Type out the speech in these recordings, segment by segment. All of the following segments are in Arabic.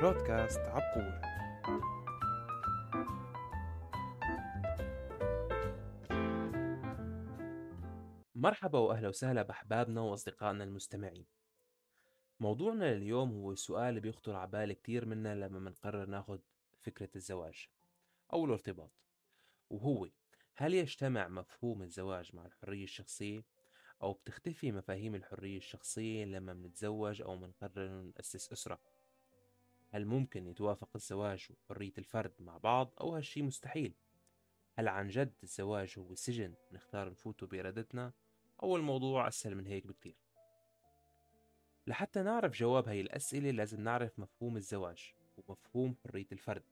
بودكاست عبقور. مرحبا وأهلا وسهلا بأحبابنا وأصدقائنا المستمعين. موضوعنا لليوم هو سؤال بيخطر على بال كتير منا لما منقرر ناخد فكرة الزواج أو الارتباط وهو هل يجتمع مفهوم الزواج مع الحرية الشخصية؟ أو بتختفي مفاهيم الحرية الشخصية لما منتزوج أو منقرر نأسس أسرة؟ هل ممكن يتوافق الزواج وحرية الفرد مع بعض أو هالشي مستحيل؟ هل عن جد الزواج هو سجن نختار نفوته بإرادتنا أو الموضوع أسهل من هيك بكتير؟ لحتى نعرف جواب هاي الأسئلة لازم نعرف مفهوم الزواج ومفهوم حرية الفرد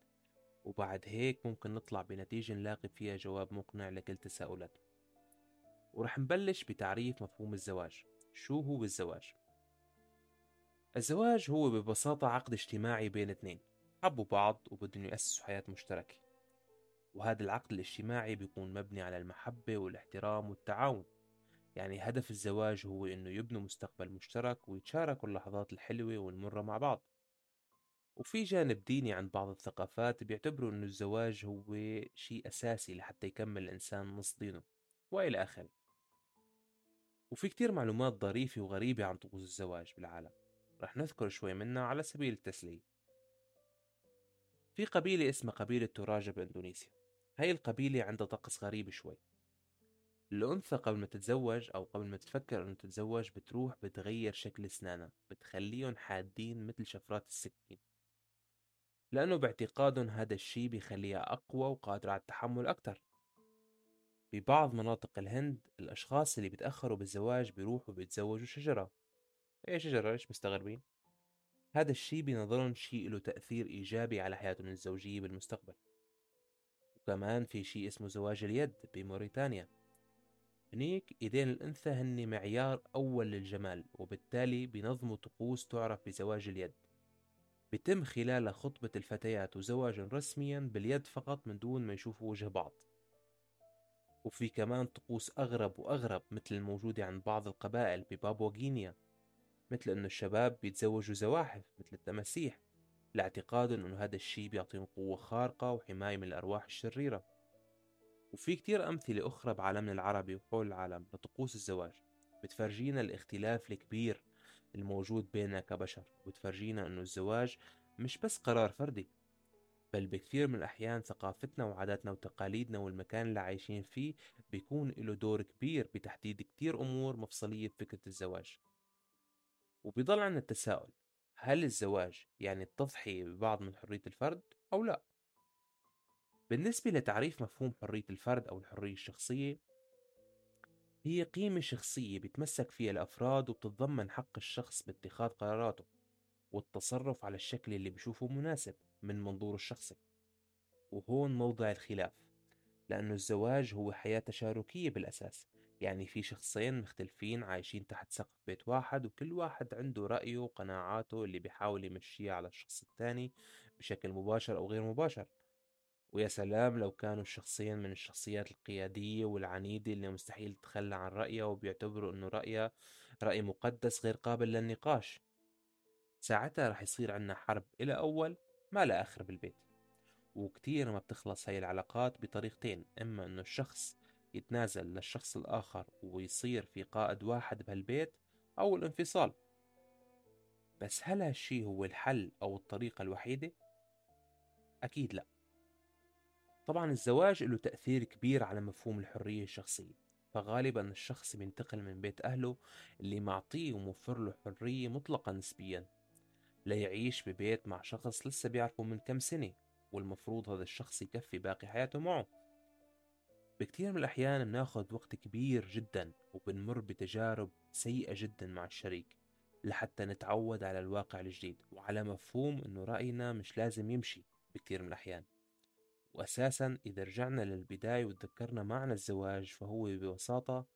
وبعد هيك ممكن نطلع بنتيجة نلاقي فيها جواب مقنع لكل تساؤلاتنا. ورح نبلش بتعريف مفهوم الزواج شو هو الزواج؟ الزواج هو ببساطة عقد اجتماعي بين اثنين حبوا بعض وبدهم يأسسوا حياة مشتركة. وهذا العقد الاجتماعي بيكون مبني على المحبة والاحترام والتعاون. يعني هدف الزواج هو إنه يبنوا مستقبل مشترك ويتشاركوا اللحظات الحلوة والمرة مع بعض. وفي جانب ديني عند بعض الثقافات بيعتبروا إنه الزواج هو شيء أساسي لحتى يكمل الإنسان نص دينه وإلى آخره. وفي كتير معلومات ظريفة وغريبة عن طقوس الزواج بالعالم. رح نذكر شوي منها على سبيل التسلية. في قبيلة اسمها قبيلة توراجة بإندونيسيا. هاي القبيلة عندها طقس غريب شوي. الأنثى قبل ما تتزوج أو قبل ما تفكر إنه تتزوج بتروح بتغير شكل أسنانها بتخليهم حادين مثل شفرات السكين. لأنه باعتقادهم هذا الشي بيخليها أقوى وقادرة على التحمل أكتر. ببعض مناطق الهند الأشخاص اللي بيتأخروا بالزواج بيروحوا بيتزوجوا شجرة. إيه شجرة ليش مستغربين؟ هذا الشي بنظرهم شي له تأثير إيجابي على حياتهم الزوجية بالمستقبل. وكمان في شي اسمه زواج اليد بموريتانيا. هنيك إيدين الأنثى هن معيار أول للجمال وبالتالي بنظموا طقوس تعرف بزواج اليد. بتم خلال خطبة الفتيات وزواج رسميا باليد فقط من دون ما يشوفوا وجه بعض. وفي كمان طقوس أغرب وأغرب مثل الموجودة عند بعض القبائل ببابوا مثل أنه الشباب بيتزوجوا زواحف مثل التماسيح لاعتقادهم أنه هذا الشي بيعطيهم قوة خارقة وحماية من الأرواح الشريرة. وفي كتير أمثلة أخرى بعالمنا العربي وحول العالم لطقوس الزواج. بتفرجينا الاختلاف الكبير الموجود بيننا كبشر وبتفرجينا أنه الزواج مش بس قرار فردي بل بكثير من الأحيان ثقافتنا وعاداتنا وتقاليدنا والمكان اللي عايشين فيه بيكون له دور كبير بتحديد كتير أمور مفصلية بفكرة الزواج. وبيضل عنا التساؤل هل الزواج يعني التضحية ببعض من حرية الفرد أو لأ؟ بالنسبة لتعريف مفهوم حرية الفرد أو الحرية الشخصية هي قيمة شخصية بيتمسك فيها الأفراد وبتتضمن حق الشخص باتخاذ قراراته والتصرف على الشكل اللي بيشوفه مناسب من منظوره الشخصي وهون موضع الخلاف لأنه الزواج هو حياة تشاركية بالأساس يعني في شخصين مختلفين عايشين تحت سقف بيت واحد وكل واحد عنده رأيه وقناعاته اللي بيحاول يمشيها على الشخص الثاني بشكل مباشر أو غير مباشر. ويا سلام لو كانوا الشخصين من الشخصيات القيادية والعنيدة اللي مستحيل تتخلى عن رأيها وبيعتبروا إنه رأيها رأي مقدس غير قابل للنقاش. ساعتها رح يصير عنا حرب إلى أول ما لا آخر بالبيت. وكتير ما بتخلص هاي العلاقات بطريقتين إما إنه الشخص يتنازل للشخص الآخر ويصير في قائد واحد بهالبيت أو الانفصال. بس هل هالشي هو الحل أو الطريقة الوحيدة؟ أكيد لأ. طبعا الزواج له تأثير كبير على مفهوم الحرية الشخصية فغالبا الشخص بينتقل من بيت أهله اللي معطيه وموفر له حرية مطلقة نسبيا ليعيش ببيت مع شخص لسه بيعرفه من كم سنة والمفروض هذا الشخص يكفي باقي حياته معه. بكتير من الأحيان بناخد وقت كبير جدا وبنمر بتجارب سيئة جدا مع الشريك لحتى نتعود على الواقع الجديد وعلى مفهوم إنه رأينا مش لازم يمشي بكتير من الأحيان. وأساسا إذا رجعنا للبداية وتذكرنا معنى الزواج فهو ببساطة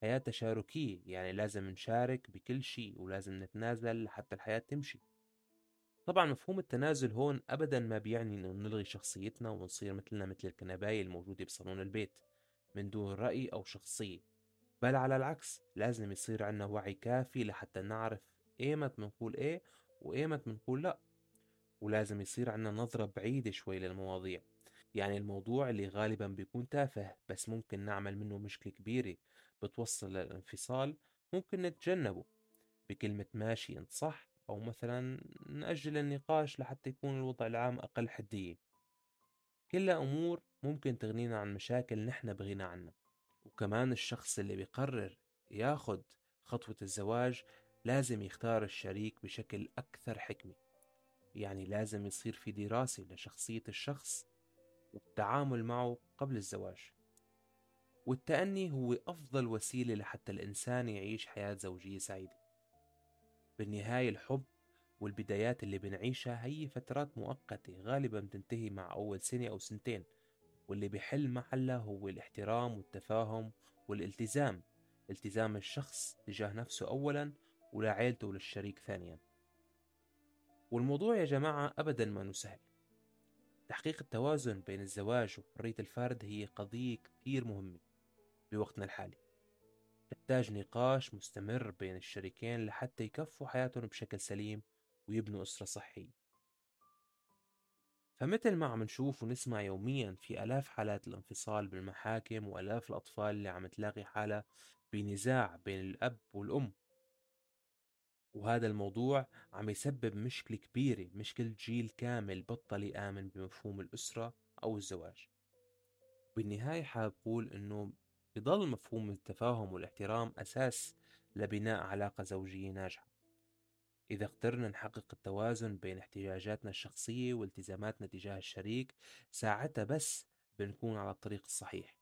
حياة تشاركية يعني لازم نشارك بكل شيء ولازم نتنازل لحتى الحياة تمشي. طبعا مفهوم التنازل هون أبدا ما بيعني إنه نلغي شخصيتنا ونصير مثلنا مثل الكنباية الموجودة بصالون البيت من دون رأي أو شخصية. بل على العكس لازم يصير عنا وعي كافي لحتى نعرف إيمت منقول إيه وإيمت منقول لأ. ولازم يصير عنا نظرة بعيدة شوي للمواضيع. يعني الموضوع اللي غالبا بيكون تافه بس ممكن نعمل منه مشكلة كبيرة بتوصل للانفصال ممكن نتجنبه. بكلمة ماشي انت صح أو مثلا نأجل النقاش لحتى يكون الوضع العام أقل حدية. كلها أمور ممكن تغنينا عن مشاكل نحن بغنى عنها وكمان الشخص اللي بيقرر ياخد خطوة الزواج لازم يختار الشريك بشكل أكثر حكمة. يعني لازم يصير في دراسة لشخصية الشخص والتعامل معه قبل الزواج. والتأني هو أفضل وسيلة لحتى الإنسان يعيش حياة زوجية سعيدة. بالنهاية الحب والبدايات اللي بنعيشها هي فترات مؤقتة غالبا بتنتهي مع أول سنة أو سنتين. واللي بيحل محلها هو الاحترام والتفاهم والالتزام التزام الشخص تجاه نفسه أولا ولعائلته وللشريك ثانيا. والموضوع يا جماعة أبدا ما سهل. تحقيق التوازن بين الزواج وحرية الفرد هي قضية كثير مهمة بوقتنا الحالي. تحتاج نقاش مستمر بين الشريكين لحتى يكفوا حياتهم بشكل سليم ويبنوا أسرة صحية. فمثل ما عم نشوف ونسمع يوميا في آلاف حالات الانفصال بالمحاكم وآلاف الأطفال اللي عم تلاقي حالها بنزاع بين الأب والأم. وهذا الموضوع عم يسبب مشكلة كبيرة مشكلة جيل كامل بطل يآمن بمفهوم الأسرة أو الزواج. بالنهاية حاب أقول إنه بضل مفهوم التفاهم والاحترام أساس لبناء علاقة زوجية ناجحة. إذا قدرنا نحقق التوازن بين احتياجاتنا الشخصية والتزاماتنا تجاه الشريك ساعتها بس بنكون على الطريق الصحيح.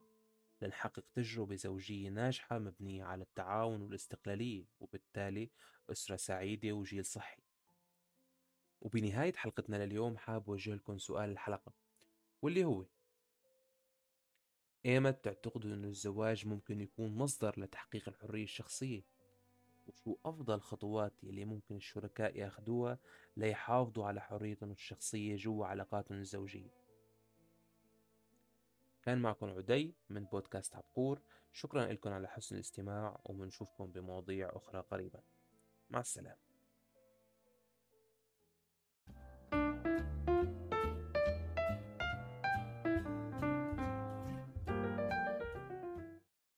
لنحقق تجربة زوجية ناجحة مبنية على التعاون والاستقلالية وبالتالي أسرة سعيدة وجيل صحي. وبنهاية حلقتنا لليوم حاب أوجه لكم سؤال الحلقة واللي هو ايمت تعتقدوا أن الزواج ممكن يكون مصدر لتحقيق الحرية الشخصية؟ وشو أفضل خطوات يلي ممكن الشركاء ياخدوها ليحافظوا على حريتهم الشخصية جوا علاقاتهم الزوجية؟ كان معكم عدي من بودكاست عبقور. شكرا لكم على حسن الاستماع وبنشوفكم بمواضيع أخرى قريبا. مع السلامة.